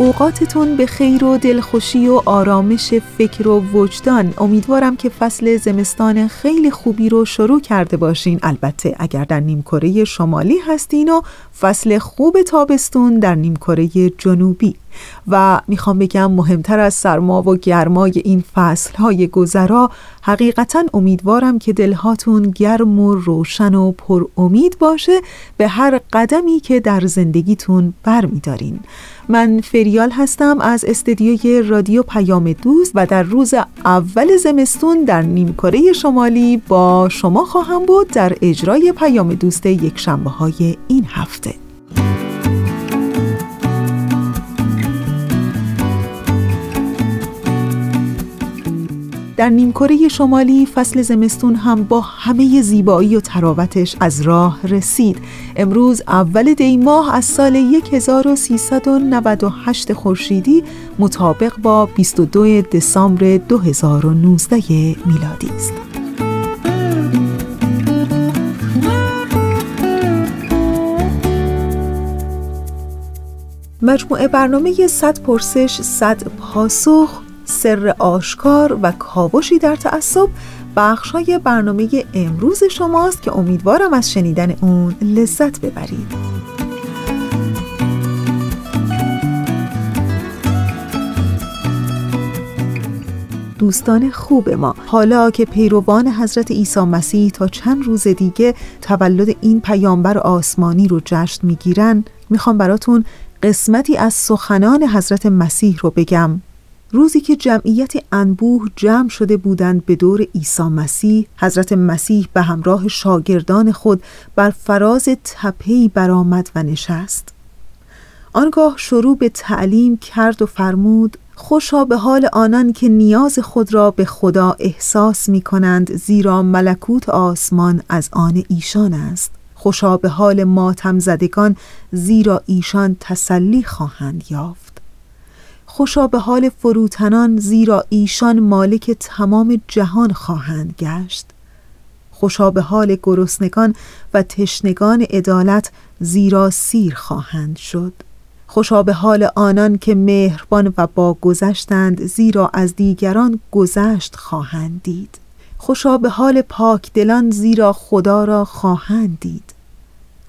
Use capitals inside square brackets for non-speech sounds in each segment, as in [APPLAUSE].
اوقاتتون به خیر و دلخوشی و آرامش فکر و وجدان. امیدوارم که فصل زمستان خیلی خوبی رو شروع کرده باشین. البته اگر در نیمکره شمالی هستین و فصل خوب تابستون در نیمکره جنوبی. و می‌خوام بگم مهمتر از سرما و گرمای این فصل های گذرا حقیقتا امیدوارم که دلهاتون گرم و روشن و پر امید باشه به هر قدمی که در زندگیتون برمیدارین. من فریال هستم از استدیوی رادیو پیام دوست و در روز اول زمستون در نیمکره شمالی با شما خواهم بود در اجرای پیام دوست یک شنبه های این هفته. در نیمکره شمالی فصل زمستون هم با همه زیبایی و تراوتش از راه رسید. امروز اول دی ماه از سال 1398 خورشیدی مطابق با 22 دسامبر 2019 میلادی است. مجموعه برنامه 100 پرسش 100 پاسخ سر آشکار و کاوشی در تعصب بخشای برنامه امروز شماست که امیدوارم از شنیدن اون لذت ببرید. دوستان خوب ما حالا که پیروان حضرت عیسی مسیح تا چند روز دیگه تولد این پیامبر آسمانی رو جشن می‌گیرن می‌خوام براتون قسمتی از سخنان حضرت مسیح رو بگم. روزی که جمعیت انبوه جمع شده بودند به دور عیسی مسیح حضرت مسیح به همراه شاگردان خود بر فراز تپهی برآمد و نشست. آنگاه شروع به تعلیم کرد و فرمود خوشا به حال آنان که نیاز خود را به خدا احساس می کنند زیرا ملکوت آسمان از آن ایشان است. خوشا به حال ماتم زدگان زیرا ایشان تسلی خواهند یافت. خوشا به حال فروتنان زیرا ایشان مالک تمام جهان خواهند گشت. خوشا به حال گرسنگان و تشنگان عدالت زیرا سیر خواهند شد. خوشا به حال آنان که مهربان و با گذشتند زیرا از دیگران گذشت خواهند دید. خوشا به حال پاک دلان زیرا خدا را خواهند دید.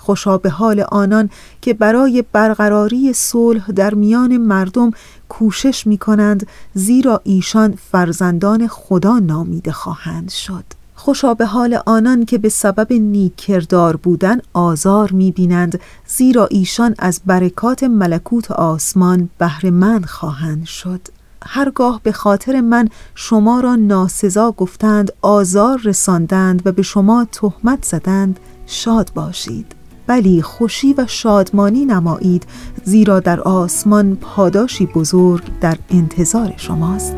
خوشا به حال آنان که برای برقراری صلح در میان مردم کوشش می کنند زیرا ایشان فرزندان خدا نامیده خواهند شد. خوشا به حال آنان که به سبب نیکردار بودن آزار می بینند زیرا ایشان از برکات ملکوت آسمان بهرهمند خواهند شد. هرگاه به خاطر من شما را ناسزا گفتند آزار رساندند و به شما تهمت زدند شاد باشید. ولی خوشی و شادمانی نمایید زیرا در آسمان پاداشی بزرگ در انتظار شماست.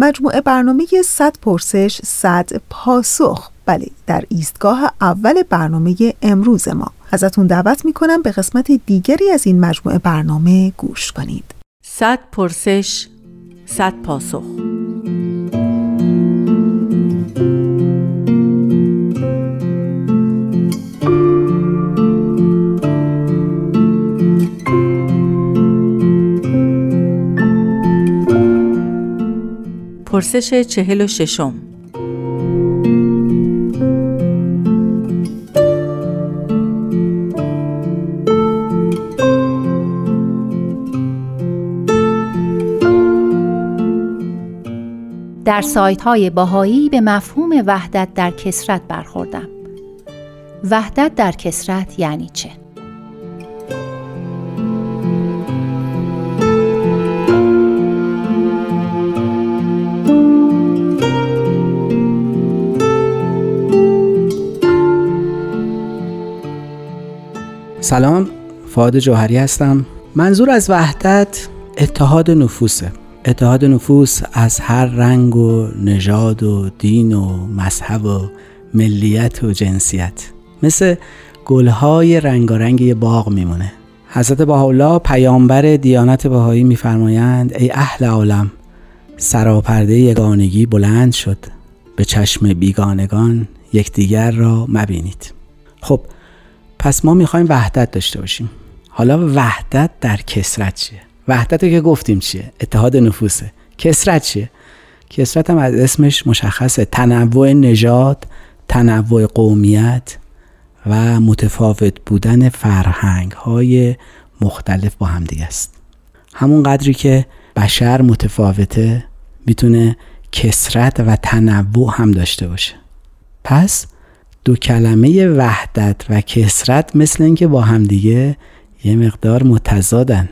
مجموعه برنامه 100 پرسش 100 پاسخ بله در ایستگاه اول برنامه امروز ما. ازتون دعوت می‌کنم به قسمت دیگری از این مجموعه برنامه گوش کنید. صد پرسش صد پاسخ. پرسش چهل و ششم. در سایت های باهایی به مفهوم وحدت در کسرت برخوردم. وحدت در کسرت یعنی چه؟ سلام فاد جوهری هستم منظور از وحدت اتحاد نفوسه اتحاد نفوس از هر رنگ و نژاد و دین و مذهب و ملیت و جنسیت. مثل گلهای رنگارنگ یه باغ میمونه. حضرت بهاءالله پیامبر دیانت بهایی میفرمایند ای اهل عالم سراپرده یگانگی بلند شد. به چشم بیگانگان یکدیگر را مبینید. خب پس ما می‌خوایم وحدت داشته باشیم. حالا وحدت در کسرت چیه؟ وحدت که گفتیم چیه؟ اتحاد نفوسه. کسرت چیه؟ کسرت هم از اسمش مشخصه. تنوع نژاد تنوع قومیت و متفاوت بودن فرهنگ های مختلف با هم دیگه است. همون قدری که بشر متفاوته می‌تونه کسرت و تنوع هم داشته باشه. پس دو کلمه وحدت و کسرت مثل اینکه با همدیگه یه مقدار متضادن.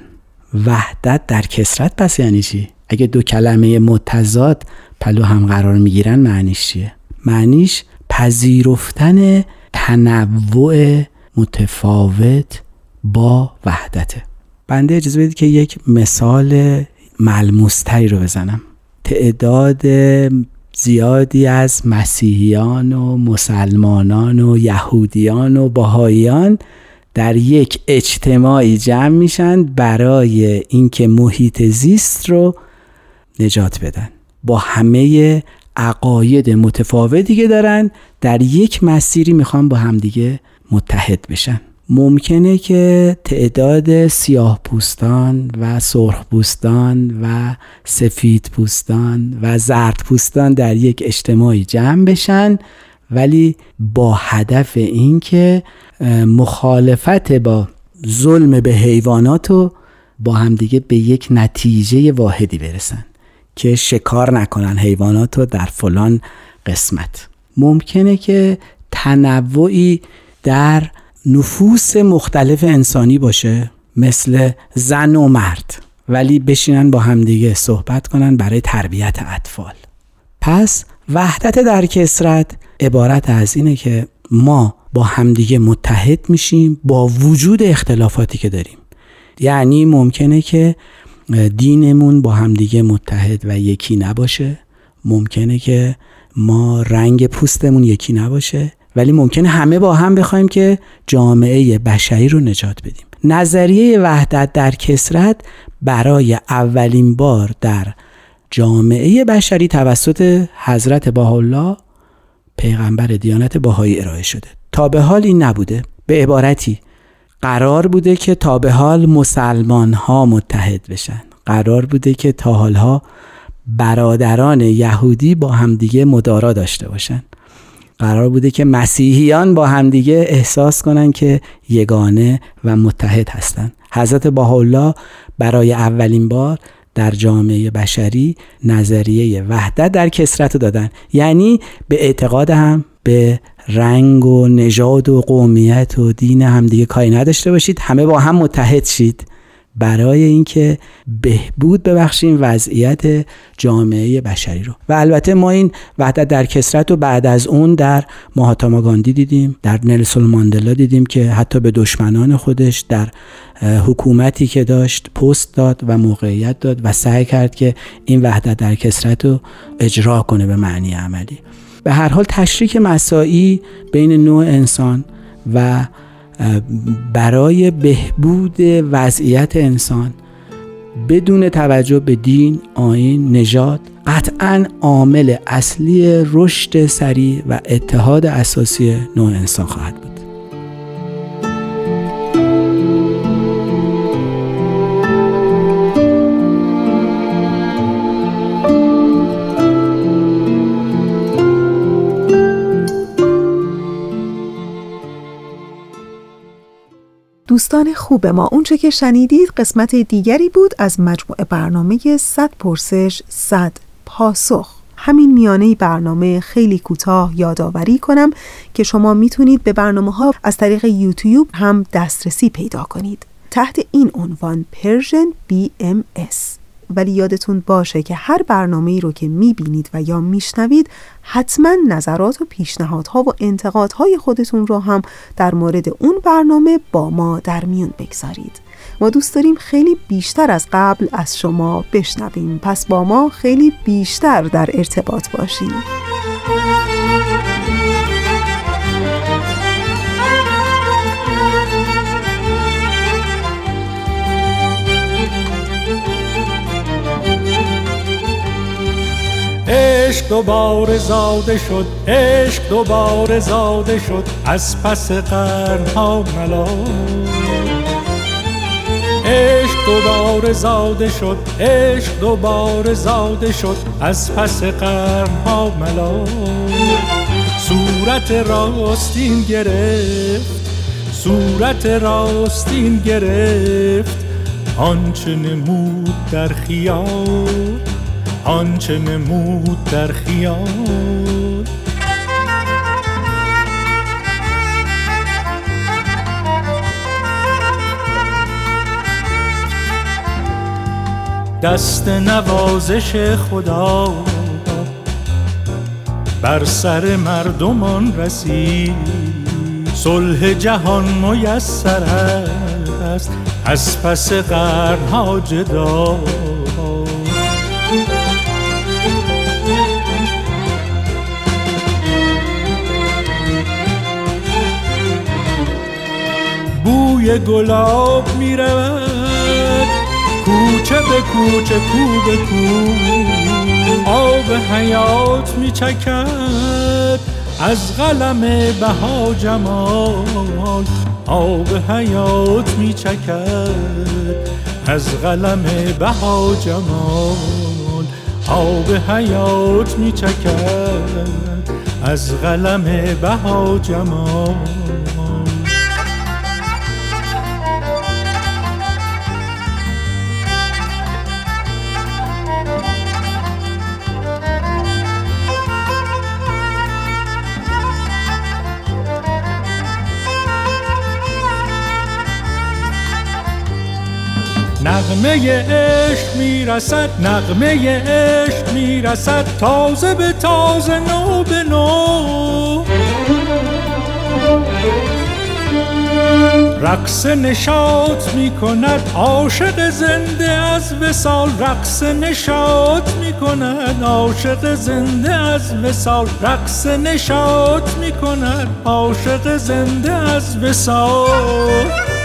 وحدت در کسرت پس یعنی چی؟ اگه دو کلمه متضاد پلو هم قرار می‌گیرن معنیش چیه؟ معنیش پذیرفتن تنوع متفاوت با وحدته بنده اجازه بدید که یک مثال ملموستری رو بزنم تعداد زیادی از مسیحیان و مسلمانان و یهودیان و باهاییان در یک اجتماعی جمع میشن برای اینکه محیط زیست رو نجات بدن. با همه عقاید متفاوتی که دارن در یک مسیری می‌خوان با همدیگه متحد بشن. ممکنه که تعداد سیاه پوستان و سرخ پوستان و سفید پوستان و زرد پوستان در یک اجتماعی جمع بشن. ولی با هدف اینکه مخالفت با ظلم به حیوانات و با همدیگه به یک نتیجه واحدی برسن که شکار نکنن حیوانات رو در فلان قسمت. ممکنه که تنوعی در نفوس مختلف انسانی باشه مثل زن و مرد ولی بشینن با همدیگه صحبت کنن برای تربیت اطفال. پس وحدت در کسرت عبارت از اینه که ما با همدیگه متحد میشیم با وجود اختلافاتی که داریم. یعنی ممکنه که دینمون با همدیگه متحد و یکی نباشه. ممکنه که ما رنگ پوستمون یکی نباشه. ولی ممکنه همه با هم بخوایم که جامعه بشری رو نجات بدیم. نظریه وحدت در کسرت برای اولین بار در جامعه بشری توسط حضرت بهاءالله پیغمبر دیانت باهایی ارائه شده. تا به حال این نبوده. به عبارتی قرار بوده که تا به حال مسلمان ها متحد بشن. قرار بوده که تا حالها برادران یهودی با همدیگه مدارا داشته باشن. قرار بوده که مسیحیان با همدیگه احساس کنن که یگانه و متحد هستند حضرت بهاءالله برای اولین بار در جامعه بشری نظریه وحدت در کسرت دادن. یعنی به اعتقاد هم به رنگ و نژاد و قومیت و دین همدیگه کاری نداشته باشید. همه با هم متحد شید. برای اینکه بهبود ببخشیم وضعیت جامعه بشری رو. و البته ما این وحدت در کسرت رو بعد از اون در ماهاتاما گاندی دیدیم در نلسون ماندلا دیدیم که حتی به دشمنان خودش در حکومتی که داشت پست داد و موقعیت داد و سعی کرد که این وحدت در کسرت رو اجرا کنه به معنی عملی. به هر حال تشریک مساعی بین نوع انسان و برای بهبود وضعیت انسان بدون توجه به دین، آین، نژاد قطعا عامل اصلی رشد سریع و اتحاد اساسی نوع انسان خواهد بود. دوستان خوب ما. اونچه که شنیدید قسمت دیگری بود از مجموعه برنامه 100 پرسش 100 پاسخ. همین میانه برنامه خیلی کوتاه یادآوری کنم که شما می‌تونید به برنامه ها از طریق یوتیوب هم دسترسی پیدا کنید. تحت این عنوان پرژن BMS ولی یادتون باشه که هر برنامه ای رو که می‌بینید و یا میشنوید حتما نظرات و پیشنهادها و انتقادهای خودتون رو هم در مورد اون برنامه با ما در میون بگذارید. ما دوست داریم خیلی بیشتر از قبل از شما بشنویم. پس با ما خیلی بیشتر در ارتباط باشید عشق دوباره زاده شد عشق دوباره زاده شد از پس قرنها ملال عشق دوباره زاده شد عشق دوباره زاده شد از پس قرنها ملال صورت راستین گرفت صورت راستین گرفت آنچه نمود در خیال. آنچه نمود در خیال. دست نوازش خدا بر سر مردمان رسید. صلح جهان میسر است از پس قرنها جدا. بوی گلاب می‌رود. کوچه به کوچه کو به کو. آب حیات میچکد. از قلم بها جمال آب حیات میچکد. از قلم بها جمال آب حیات میچکد. از قلم بها جمال نغمه عشق می‌رسد نغمه عشق می‌رسد تازه به تازه نو به نو. رقص نشاط می کند عاشق زنده از وسال رقص نشاط می کند عاشق زنده از وسال رقص نشاط می کند عاشق زنده از وسال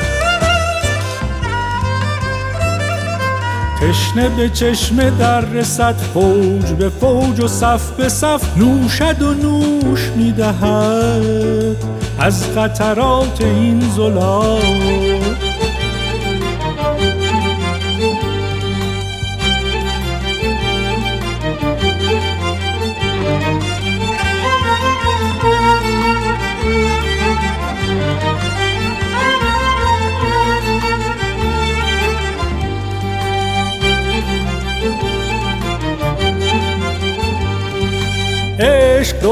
تشنه به چشمه در رسد فوج به فوج و صف به صف نوشد و نوش می‌دهد. از قطرات این زلال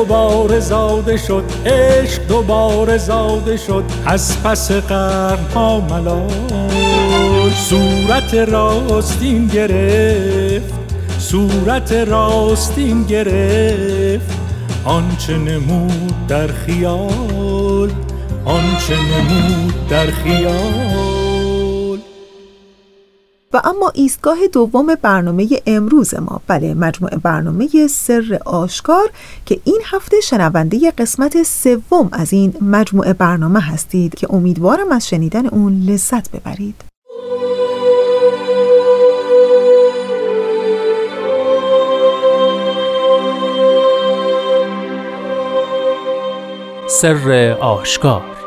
دوباره زاده شد عشق دوباره زاده شد. از پس قرنها ملال صورت راستین گرفت. صورت راستین گرفت. آنچه نمود در خیال آنچه نمود در خیال. و اما ایستگاه دوم برنامه امروز ما. بله مجموعه برنامه سر آشکار که این هفته شنونده قسمت سوم از این مجموعه برنامه هستید که امیدوارم از شنیدن اون لذت ببرید. سر آشکار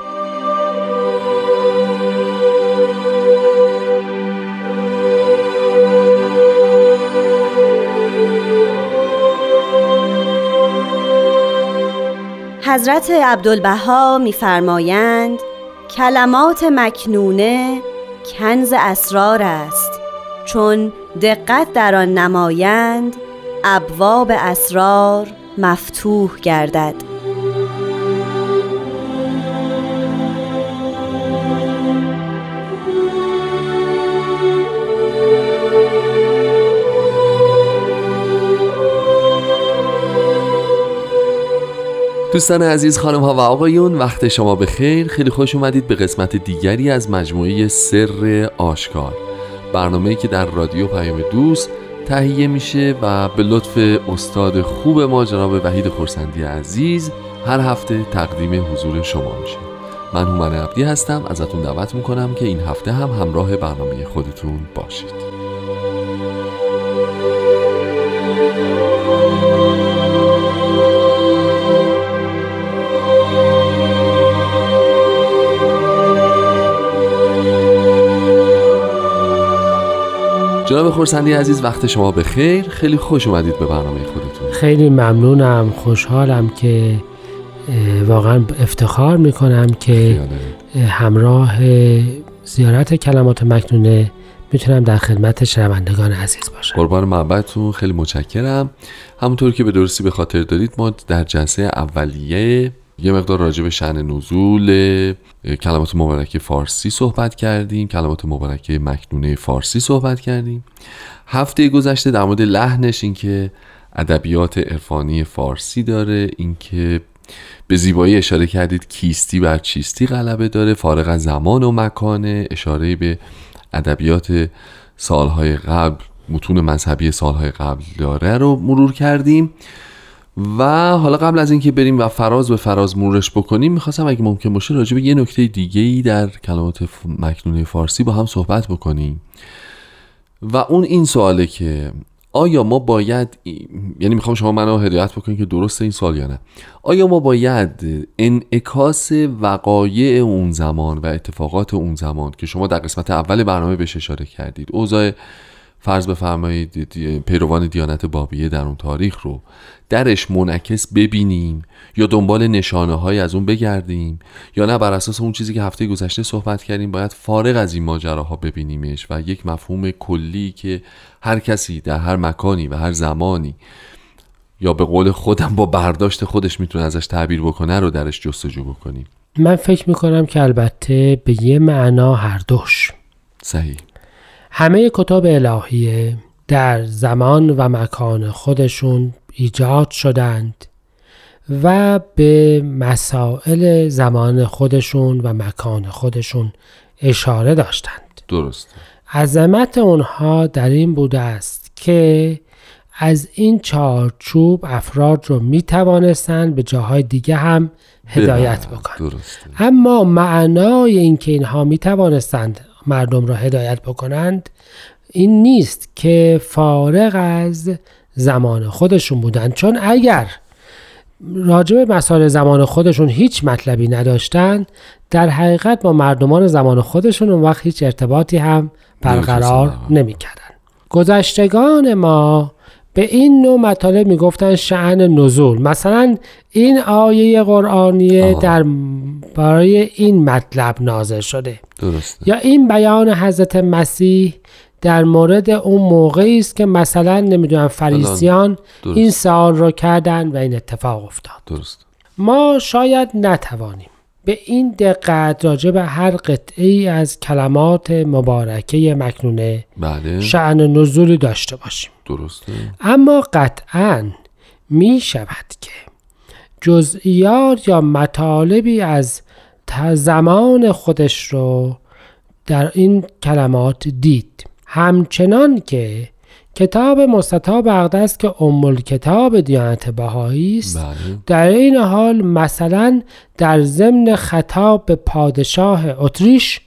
حضرت عبدالبها میفرمایند کلمات مکنونه کنز اسرار است چون دقت در آن نمایند ابواب اسرار مفتوح گردد. دوستان عزیز خانم ها و آقایون وقت شما به خیر خیلی خوش اومدید به قسمت دیگری از مجموعه سر آشکار. برنامه که در رادیو پیام دوست تهیه میشه و به لطف استاد خوب ما جناب وحید خورسندی عزیز هر هفته تقدیم حضور شما میشه. من هومن عبدی هستم. ازتون دعوت می‌کنم که این هفته هم همراه برنامه خودتون باشید. جناب خورسندی عزیز وقت شما به خیر خیلی خوش اومدید به برنامه خودتون. خیلی ممنونم خوشحالم که واقعا افتخار می‌کنم که همراه زیارت کلمات مکنونه می‌تونم در خدمت شنوندگان عزیز باشم. قربان محبتتون. خیلی متشکرم. همونطور که به درستی به خاطر دارید ما در جلسه اولیه یه مقدار راجع به شن نزول کلمات مبارکه فارسی صحبت کردیم کلمات مبارکه مکنونه فارسی صحبت کردیم. هفته گذشته در مورد لحنش اینکه ادبیات عرفانی فارسی داره اینکه به زیبایی اشاره کردید کیستی بر چیستی غلبه داره فارغ از زمان و مکانه اشاره به ادبیات سالهای قبل متون مذهبی سالهای قبل داره رو مرور کردیم. و حالا قبل از اینکه بریم و فراز به فراز مرورش بکنیم می‌خواستم اگه ممکن باشه راجع به یه نکته دیگه ای در کلمات مکنونه فارسی با هم صحبت بکنیم. و اون این سواله که آیا ما باید یعنی می‌خوام شما منو هدایت بکنید که درست این سوال یا نه. آیا ما باید انعکاس وقایع اون زمان و اتفاقات اون زمان که شما در قسمت اول برنامه بهش اشاره کردید اوضاع فرض بفرمایید پیروان دیانت بابیه در اون تاریخ رو درش منعکس ببینیم یا دنبال نشانه های از اون بگردیم یا نه بر اساس اون چیزی که هفته گذشته صحبت کردیم باید فارغ از این ماجراها ببینیمش و یک مفهوم کلی که هر کسی در هر مکانی و هر زمانی یا به قول خودم با برداشت خودش می‌تونه ازش تعبیر بکنه رو درش جستجو بکنیم. من فکر می‌کنم که البته به یه معنا هر دوش. صحیح. همه کتاب الهیه در زمان و مکان خودشون ایجاد شدند و به مسائل زمان خودشون و مکان خودشون اشاره داشتند. درست. عظمت اونها در این بوده است که از این چارچوب افراد رو می توانستند به جاهای دیگه هم هدایت بکنند اما معنای اینکه اینها می توانستند مردم را هدایت بکنند این نیست که فارغ از زمان خودشون بودن. چون اگر راجع به مسائل زمان خودشون هیچ مطلبی نداشتن در حقیقت با مردمان زمان خودشون اون وقت هیچ ارتباطی هم برقرار نمی‌کردن. گذشتگان ما به این نوع مطالب می‌گفتن شعن نزول. مثلا این آیه قرآنیه در برای این مطلب نازل شده. درسته. یا این بیان حضرت مسیح در مورد اون موقعی است که مثلا نمی‌دونم فریسیان این سوال رو کردن و این اتفاق افتاد. درست. ما شاید نتوانیم به این دقت راجع به هر قطعه ای از کلمات مبارکه مکنونه بله. شعن نزولی داشته باشیم. درسته. اما قطعا می شود که جزئیات یا مطالبی از زمان خودش رو در این کلمات دید. همچنان که کتاب مستطاب اقدس که ام کتاب دیانت بهایی است. بله. در این حال مثلا در ضمن خطاب به پادشاه اتریش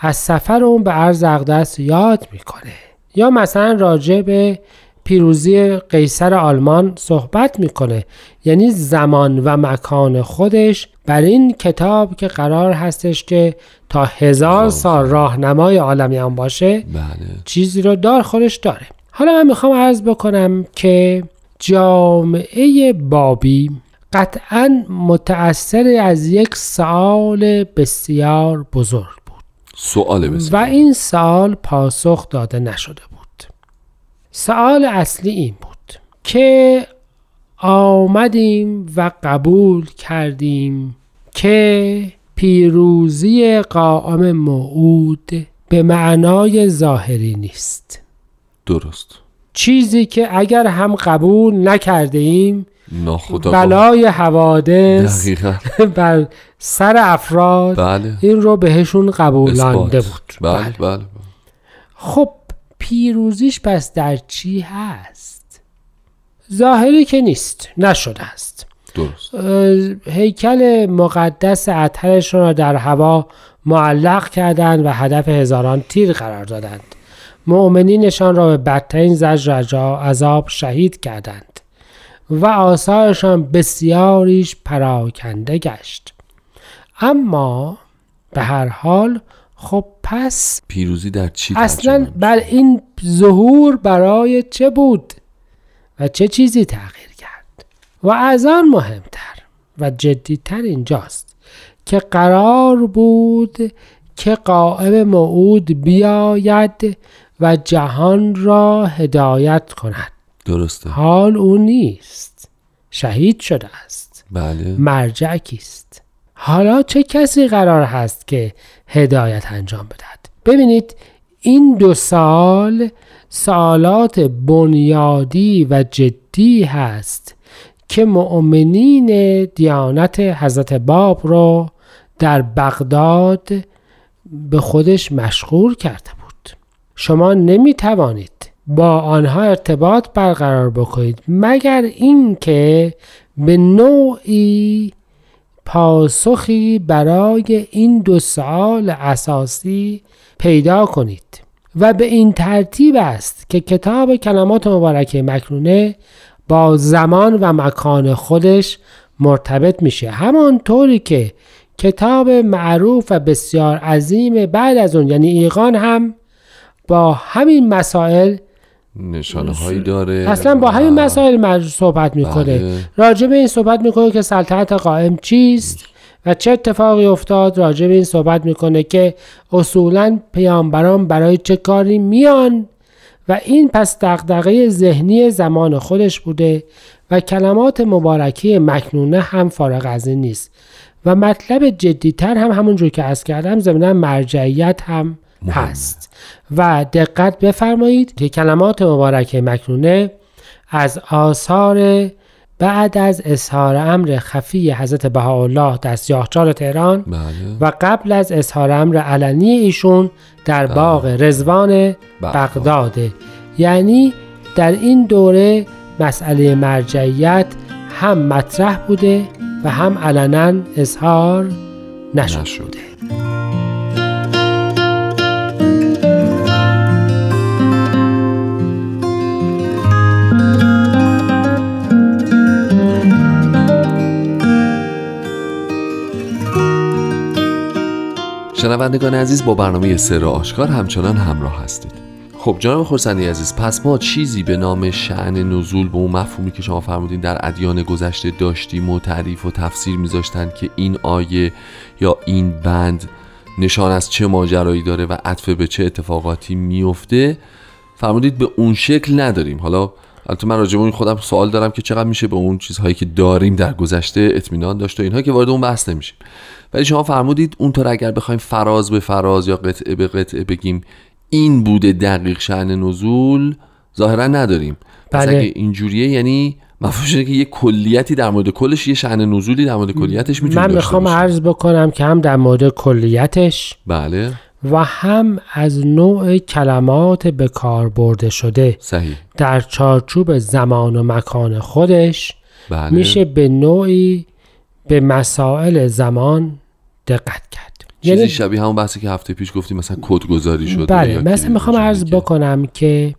از سفر اون به عرض اقدس یاد می‌کنه. یا مثلا راجع به پیروزی قیصر آلمان صحبت می‌کنه. یعنی زمان و مکان خودش بر این کتاب که قرار هستش که تا هزار سال. راهنمای عالمیان باشه بله. چیزی رو دار خودش داره. حالا من می‌خوام عرض بکنم که جامعه بابی قطعا متأثر از یک سوال بسیار بزرگ بود. سوال بسیار. و این سوال پاسخ داده نشده بود. سوال اصلی این بود که آمدیم و قبول کردیم که پیروزی قائم موعود به معنای ظاهری نیست. درست. چیزی که اگر هم قبول نکرده ایم بلای حوادث [LAUGHS] بر سر افراد بله. این رو بهشون قبولانده. بود. بله بله, بله. خب پیروزیش پس در چی هست؟ ظاهری که نیست نشده است. درست. هیکل مقدس اطهرشون را در هوا معلق کردند و هدف هزاران تیر قرار دادند. مؤمنینشان را به بدترین زجر عذاب شهید کردند و آثارشان بسیاریش پراکنده گشت. اما به هر حال خب پس پیروزی در چی اصلا بر این ظهور برای چه بود و چه چیزی تغییر کرد؟ و از آن مهمتر و جدیتر اینجاست که قرار بود که قائم موعود بیاید و جهان را هدایت کند. درسته. حال او نیست. شهید شده است. بله. مرجع کیست؟ حالا چه کسی قرار هست که هدایت انجام بدهد؟ ببینید این دو سال سالات بنیادی و جدی هست که مؤمنین دیانت حضرت باب رو در بغداد به خودش مشغول کرده بود. شما نمی توانید با آنها ارتباط برقرار بکنید مگر اینکه به نوعی پاسخی برای این دو سوال اساسی پیدا کنید. و به این ترتیب است که کتاب کلمات مبارکه مکنونه با زمان و مکان خودش مرتبط میشه. همانطوری که کتاب معروف و بسیار عظیم بعد از اون یعنی ایقان هم با همین مسائل نشانه هایی داره. اصلا با همین مسائل مج- صحبت می‌کنه. بله. راجع به این صحبت می‌کنه که سلطنت قائم چیست و چه اتفاقی افتاد. راجع به این صحبت می‌کنه که اصولا پیامبران برای چه کاری میان و این پس دغدغه ذهنی زمان خودش بوده و کلمات مبارکی مکنونه هم فارغ از این نیست. و مطلب جدیتر هم همونجور که از کردم ضمن مرجعیت هم هست. و دقت بفرمایید که کلمات مبارکه مکنونه از آثار بعد از اظهار امر خفی حضرت بهاءالله در سیاهچال تهران بله. و قبل از اظهار امر علنی ایشون در باغ رزوان بغداده یعنی در این دوره مسئله مرجعیت هم مطرح بوده و هم علنا اظهار نشده نشده شنوندگان عزیز با برنامه سر آشکار همچنان همراه هستید. خب جناب خورسندی عزیز پس ما چیزی به نام شعن نزول به اون مفهومی که شما فرمودین در ادیان گذشته داشتیم و تعریف و تفسیر میذاشتن که این آیه یا این بند نشان از چه ماجرایی داره و عطف به چه اتفاقاتی میفته فرمودید به اون شکل نداریم. حالا البته من راجع به این خودم سوال دارم که چقدر میشه به اون چیزهایی که داریم در گذشته اطمینان داشت و اینها که وارد اون بحث نمیشیم ولی شما فرمودید اونطور اگر بخوایم فراز به فراز یا قطعه به قطعه بگیم این بوده دقیق شعن نزول ظاهرا نداریم پس بله. اگه اینجوریه یعنی مفهومش اینه که یه کلیتی در مورد کلش یه شعن نزولی در مورد کلیتش می‌تونیم من می‌خوام. عرض بکنم که هم در مورد کلیتش بله و هم از نوع کلمات به کار برده شده. صحیح. در چارچوب زمان و مکان خودش بله. میشه به نوعی به مسائل زمان دقت کرد. چیزی شبیه همون بحثی که هفته پیش گفتیم مثلا کد گذاری شده بله مثلا می‌خوام عرض بکنم که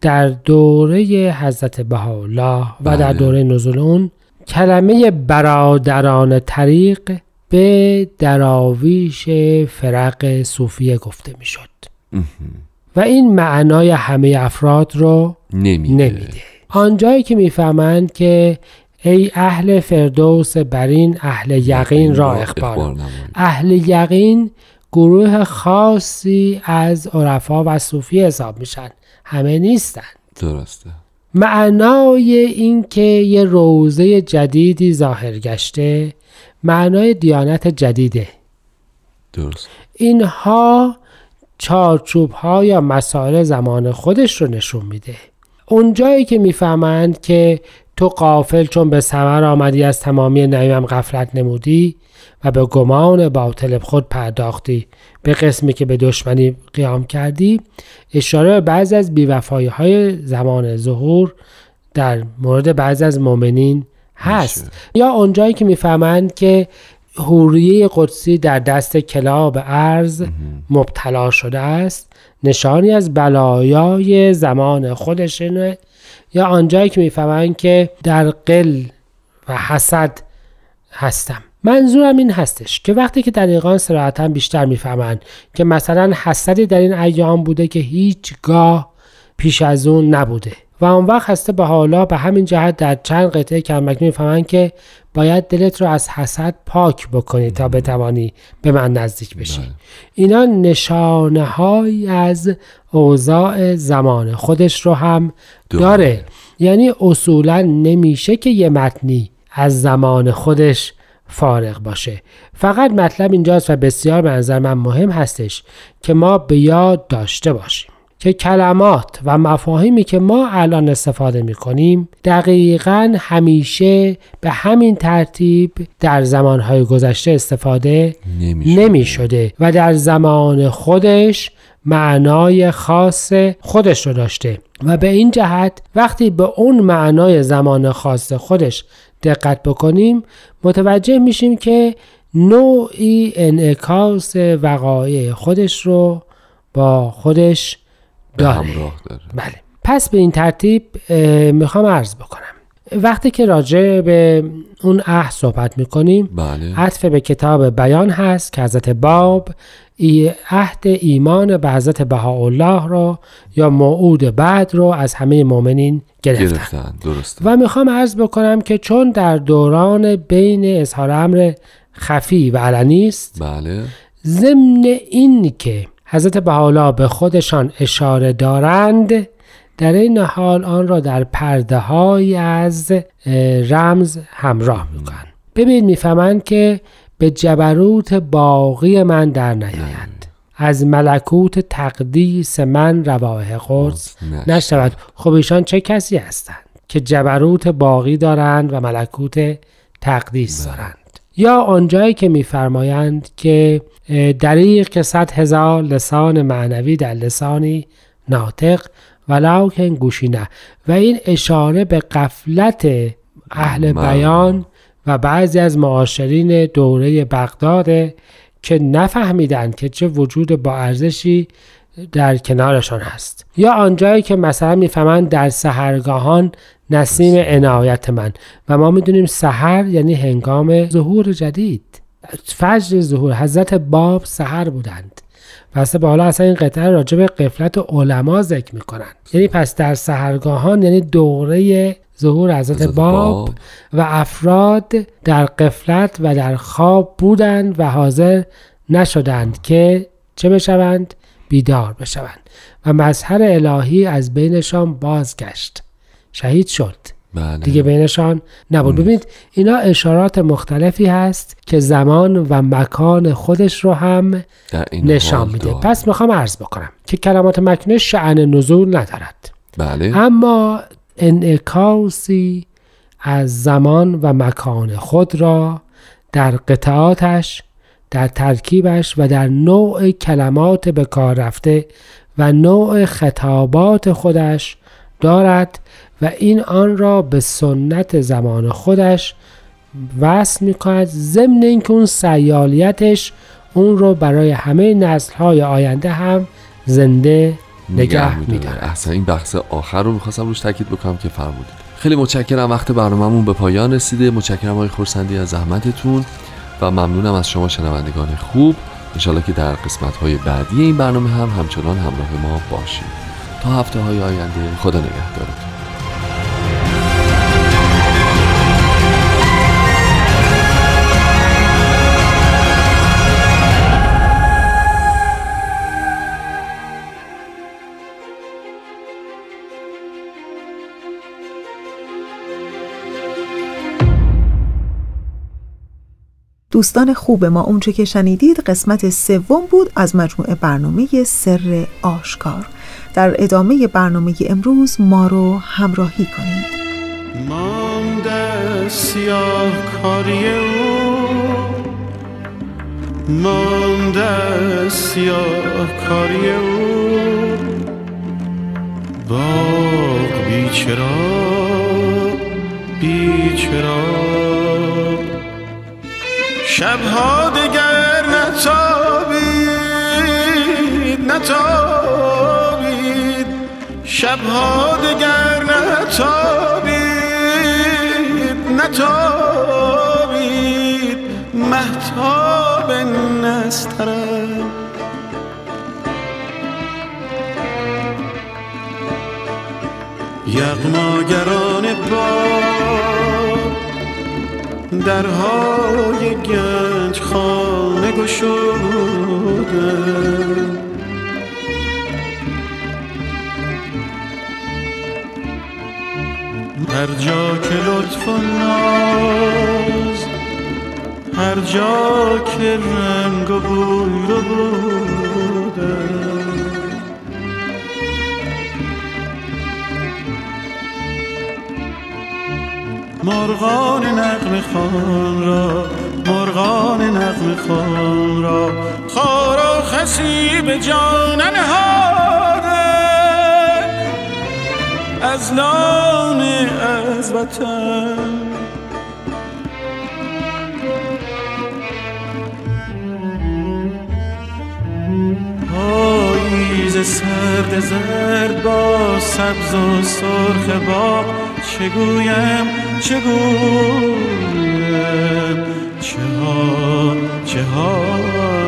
در دوره حضرت بهاءالله و در بله. دوره نزول اون کلمه برادران طریق به دراویش فرق صوفیه گفته می‌شد. و این معنای همه افراد رو نمیده. نمیده. آنجایی که می‌فهمند که ای اهل فردوس برین اهل یقین را اخبار. اهل یقین گروه خاصی از عرفا و صوفی حساب میشن. همه نیستن. درسته. معنای این که یه روزه جدیدی ظاهر گشته معنای دیانت جدیده. درست. اینها چارچوب ها یا مسائل زمان خودش رو نشون میده. اونجایی که می‌فهمند که تو قافل چون به سمر آمدی از تمامی نعیمم غفلت نمودی و به گمان باطل خود پرداختی به قسمی که به دشمنی قیام کردی اشاره به بعضی از بیوفایی های زمان ظهور در مورد بعضی از مؤمنین هست. یا اونجایی که می‌فهمند که حوریه قدسی در دست کلاب ارز مبتلا شده است نشانی از بلایای زمان خودشونه یا آنجایی که می‌فهمند که در قل و حسد هستم. منظورم این هستش که وقتی که دقیقان سراحتا بیشتر می‌فهمند که مثلا حسدی در این ایام بوده که هیچگاه پیش از اون نبوده. و اون وقت هسته به حالا به همین جهت در چند قطعه کمک می‌فهمند که باید دلت رو از حسد پاک بکنی تا بتوانی به من نزدیک بشی. بله. اینا نشانه های از اوضاع زمان خودش رو هم داره. داره. یعنی اصولا نمیشه که یه متنی از زمان خودش فارغ باشه. فقط مطلب اینجاست و بسیار به نظر من مهم هستش که ما به یاد داشته باشیم. که کلمات و مفاهیمی که ما الان استفاده می کنیم دقیقا همیشه به همین ترتیب در زمانهای گذشته استفاده نمی شده و در زمان خودش معنای خاص خودش رو داشته. و به این جهت وقتی به اون معنای زمان خاص خودش دقت بکنیم متوجه میشیم که نوعی انعکاس وقایع خودش رو با خودش داره. داره. بله پس به این ترتیب می‌خوام عرض بکنم وقتی که راجع به اون عهد صحبت می‌کنیم بله. عطف به کتاب بیان هست که حضرت باب عهد ایمان به حضرت بهاءالله را یا موعود بعد رو از همه مؤمنین گرفتن, گرفتن. درست. و می‌خوام عرض بکنم که چون در دوران بین اظهار امر خفی و علنی است بله. ضمن این که حضرت بهاءالله به خودشان اشاره دارند در این حال آن را در پرده های از رمز همراه می‌کنند. ببین می‌فهمند که به جبروت باقی من در نیاید از ملکوت تقدیس من رواه قدس نشود. خب ایشان چه کسی هستند که جبروت باقی دارند و ملکوت تقدیس بله. دارند؟ یا آنجایی که میفرمایند که دریق که صد هزار لسان معنوی در لسانی ناطق ولو گوشی نه. و این اشاره به قفلت اهل بیان و بعضی از معاشرین دوره بغداد که نفهمیدند که چه وجود با ارزشی در کنارشان هست. یا آنجایی که مثلا می‌فهمند در سهرگاهان نسیم عنایت من. و ما می‌دونیم سحر یعنی هنگام ظهور جدید. فجر ظهور حضرت باب سحر بودند. پس به حالا اصلا این قطعه راجع به قفلت علما ذکر می‌کنن. یعنی پس در سهرگاهان یعنی دوره ظهور حضرت باب. و افراد در قفلت و در خواب بودند و حاضر نشدند که چه بشوند؟ بیدار بشوند. و مظهر الهی از بینشان بازگشت. شهید شد. بله. دیگه بینشان نبود. ببینید اینا اشارات مختلفی هست که زمان و مکان خودش رو هم نشان میده. پس می‌خوام عرض بکنم که کلمات مکنه شعن نزول ندارد. بله. اما انعکاسی از زمان و مکان خود را در قطعاتش در ترکیبش و در نوع کلمات به کار رفته و نوع خطابات خودش دارد و این آن را به سنت زمان خودش وصل می کند ضمن اینکه اون سیالیتش اون رو برای همه نسل های آینده هم زنده نگه میداره. احسن این بحث آخر رو می‌خواستم روش تاکید بکنم که فرمودید. خیلی متشکرم وقت برنامهمون به پایان رسیده. متشکرم های خورسندی از زحمتتون و ممنونم از شما شنوندگان خوب. انشالله که در قسمت های بعدی این برنامه هم همچنان همراه ما باشید. تا هفته های آینده خدا نگهدارتون. دوستان خوب ما اونچه که شنیدید قسمت سوم بود از مجموعه برنامه سر آشکار. در ادامه برنامه امروز ما رو همراهی کنید. مانده سیاه کاری او. مانده سیاه کاری او. باغ بیچرا بیچرا. شبها دگر نتابید نتابید. شبها دگر نتابید نتابید. محتاب نسترم یغماگران با درهای گنج خانه گشوده. هر جا که لطف و ناز هر جا که رنگ و بوی رو بوده. مرغان نقم خان را مرغان نقم خان را. خار خسی به جان نهاده از نان از وطن. پاییز سرد زرد با سبز و سرخ با چگویم چه گویم چه ها چه ها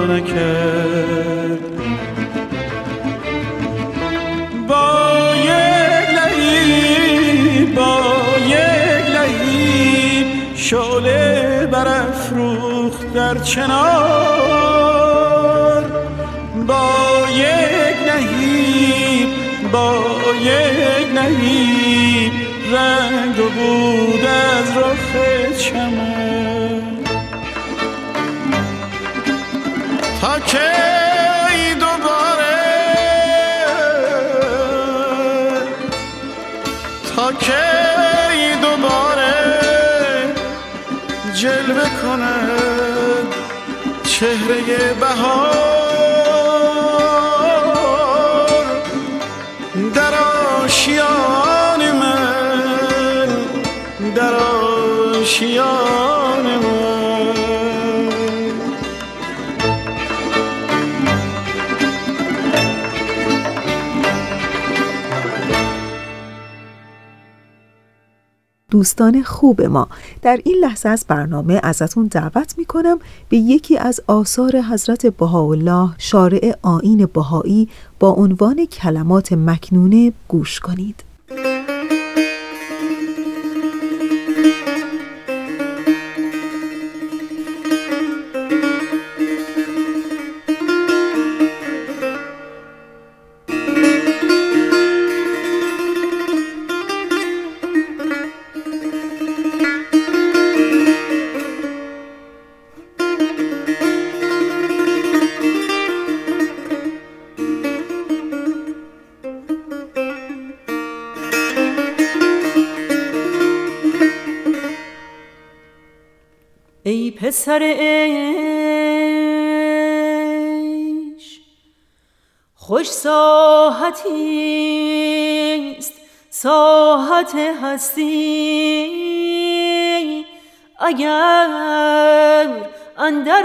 نکرد با یک لحیب با یک لحیب شعله برافروخت در چنار با یک نهیب با یک نهیب. رنگ و بود از رخ چمن. تا کی دوباره تا کی دوباره جلوه کند چهره بهار. دوستان خوب ما. در این لحظه از برنامه ازتون دعوت می‌کنم به یکی از آثار حضرت بهاءالله شارع آین بهایی با عنوان کلمات مکنونه گوش کنید. پسر ایش خوش ساحتی است ساحت هستی. اگر اندر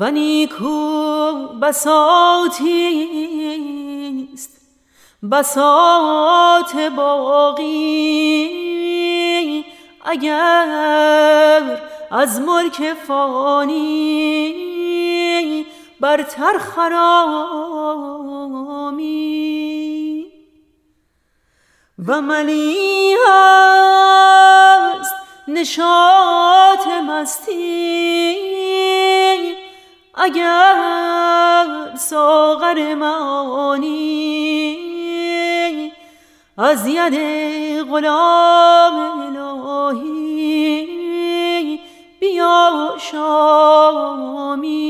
و نیکو بساتی بسات باقی. اگر از ملک فانی برتر خرامی. و ملی هست نشاط مستی. اگر ساغر معانی از ید غلام الهی بیا شامی.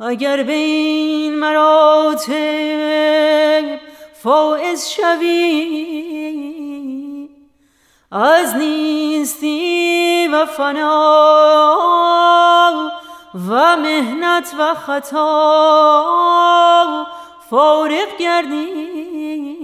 اگر به این مراتب فائز شوی از نیستی و فنا و مهنت و خطا فارغ گردی.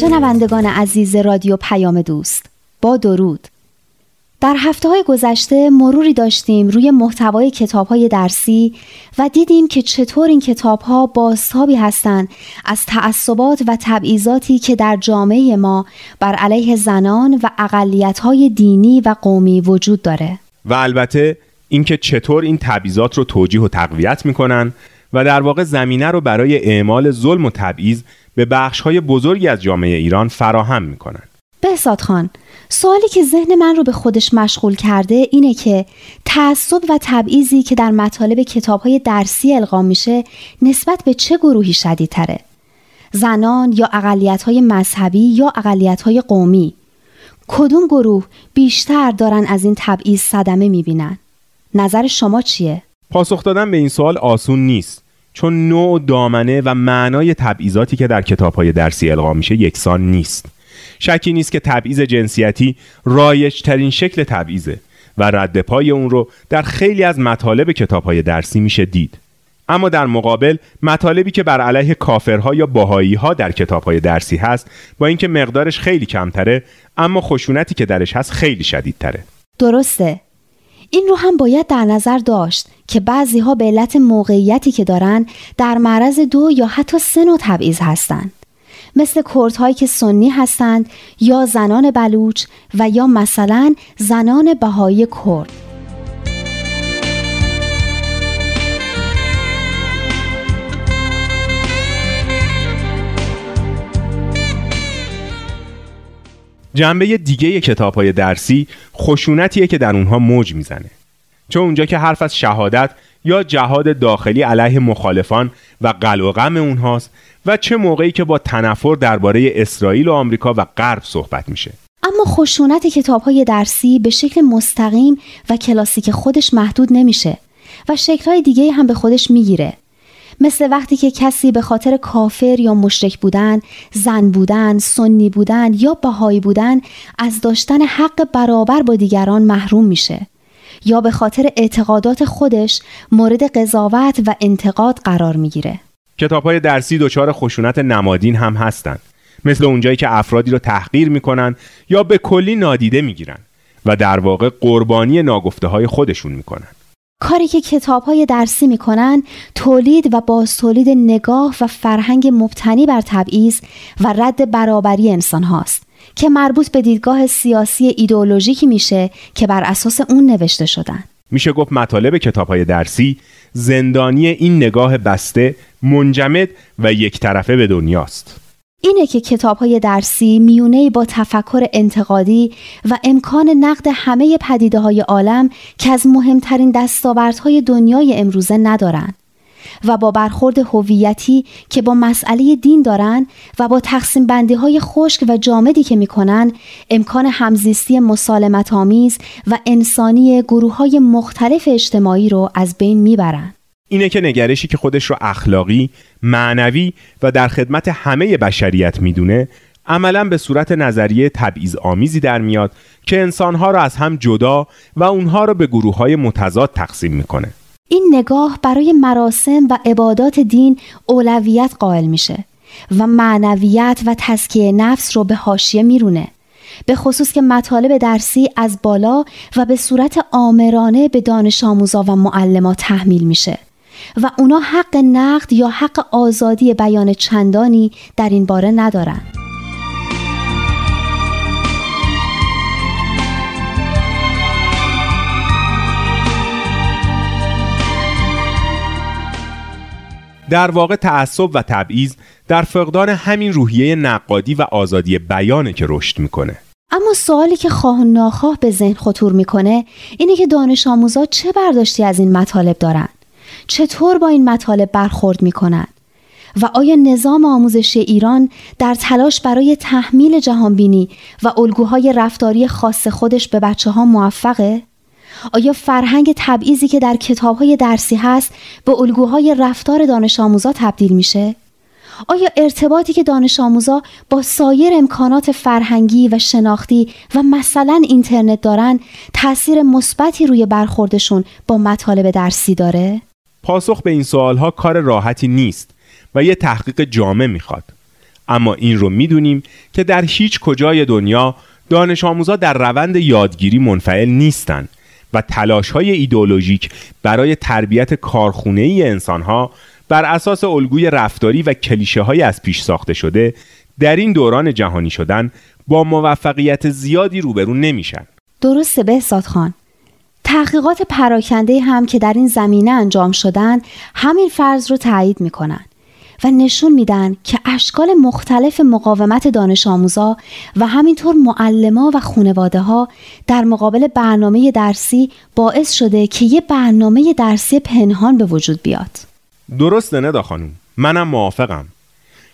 شنوندگان عزیز رادیو پیام دوست با درود. در هفته های گذشته مروری داشتیم روی محتوای کتاب های درسی و دیدیم که چطور این کتاب ها بازتابی هستند از تعصبات و تبعیضاتی که در جامعه ما بر علیه زنان و اقلیت های دینی و قومی وجود داره. و البته اینکه چطور این تبعیضات رو توجیه و تقویت می‌کنن و در واقع زمینه رو برای اعمال ظلم و تبعیض به بخش های بزرگی از جامعه ایران فراهم می‌کنن بهزاد خان سوالی که ذهن من رو به خودش مشغول کرده اینه که تعصب و تبعیضی که در مطالب کتاب های درسی القا میشه نسبت به چه گروهی شدیدتره؟ زنان یا اقلیت های مذهبی یا اقلیت های قومی؟ کدوم گروه بیشتر دارن از این تبعیض صدمه می‌بینن؟ نظر شما چیه؟ پاسخ دادن به این سوال آسون نیست. چون نوع دامنه و معنای تبعیضاتی که در کتابهای درسی القا میشه یکسان نیست. شکی نیست که تبعیض جنسیتی رایج ترین شکل تبعیضه و رد پای اون رو در خیلی از مطالب کتابهای درسی میشه دید. اما در مقابل مطالبی که بر علیه کافرها یا باهایی ها در کتابهای درسی هست با اینکه مقدارش خیلی کمتره اما خشونتی که درش هست خیلی شدیدتره. درسته. این رو هم باید در نظر داشت که بعضی ها به علت موقعیتی که دارن در معرض دو یا حتی سه نوع تبعیض هستند. مثل کردهایی که سنی هستند یا زنان بلوچ و یا مثلا زنان بهایی کرد. جنبه دیگه کتاب های درسی خشونتیه که در اونها موج می‌زنه. چون اونجا که حرف از شهادت یا جهاد داخلی علیه مخالفان و قل و غم اونهاست و چه موقعی که با تنفر درباره اسرائیل و آمریکا و غرب صحبت میشه. اما خشونت کتاب های درسی به شکل مستقیم و کلاسیک خودش محدود نمیشه و شکلهای دیگه هم به خودش می‌گیره. مثل وقتی که کسی به خاطر کافر یا مشرک بودن، زن بودن، سنی بودن یا بهایی بودن از داشتن حق برابر با دیگران محروم میشه یا به خاطر اعتقادات خودش مورد قضاوت و انتقاد قرار می‌گیره. کتاب های درسی دچار خشونت نمادین هم هستند. مثل اونجایی که افرادی رو تحقیر می‌کنن یا به کلی نادیده می‌گیرن و در واقع قربانی ناگفته های خودشون می‌کنن. کاری که کتاب های درسی می‌کنن تولید و باز تولید نگاه و فرهنگ مبتنی بر تبعیض و رد برابری انسان هاست که مربوط به دیدگاه سیاسی ایدئولوژیکی میشه که بر اساس اون نوشته شدن. میشه گفت مطالب کتاب های درسی زندانی این نگاه بسته منجمد و یک طرفه به دنیاست. اینه که کتاب های درسی میونه با تفکر انتقادی و امکان نقد همه پدیده های عالم که از مهمترین دستاوردهای دنیای امروزه ندارند و با برخورد هویتی که با مسئله دین دارند و با تقسیم بندی های خشک و جامدی که می‌کنن امکان همزیستی مسالمت آمیز و انسانی گروه های مختلف اجتماعی رو از بین می‌برند. اینه که نگرشی که خودش رو اخلاقی، معنوی و در خدمت همه بشریت می‌دونه عملا به صورت نظریه تبعیض آمیزی در میاد که انسانها را از هم جدا و اونها را به گروه های متضاد تقسیم می‌کنه. این نگاه برای مراسم و عبادات دین اولویت قائل میشه و معنویت و تزکیه نفس رو به حاشیه میرونه. به خصوص که مطالب درسی از بالا و به صورت آمرانه به دانش آموزا و معلمات تحمیل میشه. و اونا حق نقد یا حق آزادی بیان چندانی در این باره ندارن. در واقع تعصب و تبعیض در فقدان همین روحیه نقادی و آزادی بیانه که رشد می‌کنه. اما سوالی که خواه ناخواه به ذهن خطور می‌کنه اینه که دانش آموزا چه برداشتی از این مطالب دارن؟ چطور با این مطالب برخورد می‌کنن و آیا نظام آموزشی ایران در تلاش برای تحمیل جهانبینی و الگوهای رفتاری خاص خودش به بچه ها موفقه؟ آیا فرهنگ تبعیضی که در کتابهای درسی هست به الگوهای رفتار دانش آموزا تبدیل میشه؟ آیا ارتباطی که دانش آموزا با سایر امکانات فرهنگی و شناختی و مثلا اینترنت دارن تاثیر مثبتی روی برخوردشون با مطالب درسی داره؟ پاسخ به این سوالها کار راحتی نیست و یه تحقیق جامع می‌خواد. اما این رو می‌دونیم که در هیچ کجای دنیا دانش آموزا در روند یادگیری منفعل نیستند و تلاش های ایدولوژیک برای تربیت کارخونه ای انسان ها بر اساس الگوی رفتاری و کلیشه های از پیش ساخته شده در این دوران جهانی شدن با موفقیت زیادی روبرو نمیشن. درسته به خان. تحقیقات پراکنده هم که در این زمینه انجام شدن همین فرض رو تایید می‌کنن و نشون میدن که اشکال مختلف مقاومت دانش آموزا و همینطور معلما و خانواده ها در مقابل برنامه درسی باعث شده که یه برنامه درسی پنهان به وجود بیاد. درسته ندا خانوم منم موافقم.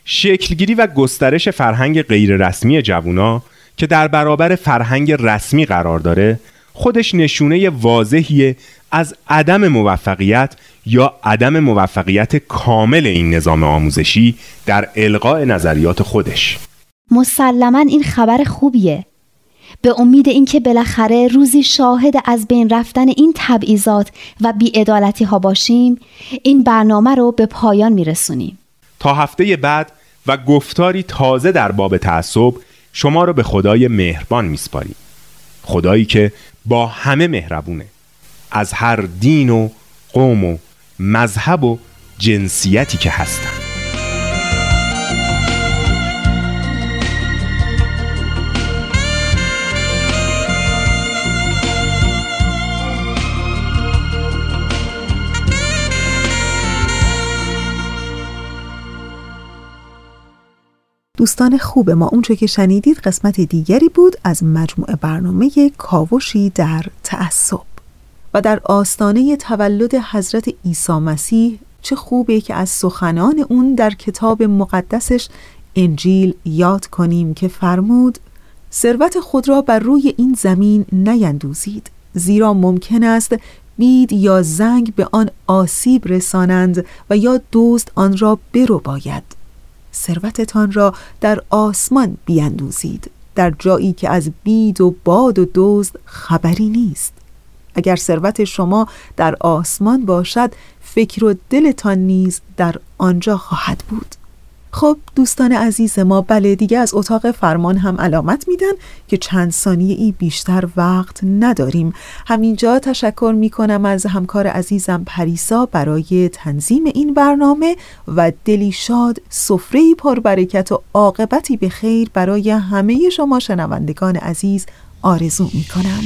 شکلگیری و گسترش فرهنگ غیررسمی جوونا که در برابر فرهنگ رسمی قرار داره خودش نشونه واضحیه از عدم موفقیت یا عدم موفقیت کامل این نظام آموزشی در القاء نظریات خودش. مسلما این خبر خوبیه. به امید اینکه بالاخره روزی شاهد از بین رفتن این تبعیضات و بیعدالتی ها باشیم این برنامه رو به پایان میرسونیم. تا هفته بعد و گفتاری تازه در باب تعصب شما رو به خدای مهربان میسپاریم. خدایی که با همه مهربونه. از هر دین و قوم و مذهب و جنسیتی که هستن. دوستان خوب ما اونچه که شنیدید قسمت دیگری بود از مجموعه برنامه کاوشی در تعصب. و در آستانه تولد حضرت عیسی مسیح چه خوبه که از سخنان اون در کتاب مقدسش انجیل یاد کنیم که فرمود ثروت خود را بر روی این زمین نیندوزید. زیرا ممکن است بید یا زنگ به آن آسیب رسانند و یا دزد آن را برو باید ثروتتان را در آسمان بیندوزید. در جایی که از بید و باد و دزد خبری نیست. اگر ثروت شما در آسمان باشد فکر و دلتان نیز در آنجا خواهد بود. خب دوستان عزیز ما بله دیگه از اتاق فرمان هم علامت میدن که چند ثانیه ای بیشتر وقت نداریم. همینجا تشکر می‌کنم از همکار عزیزم پریسا برای تنظیم این برنامه و دلی شاد سفره پربرکت و عاقبتی به خیر برای همه شما شنوندگان عزیز آرزو می‌کنم.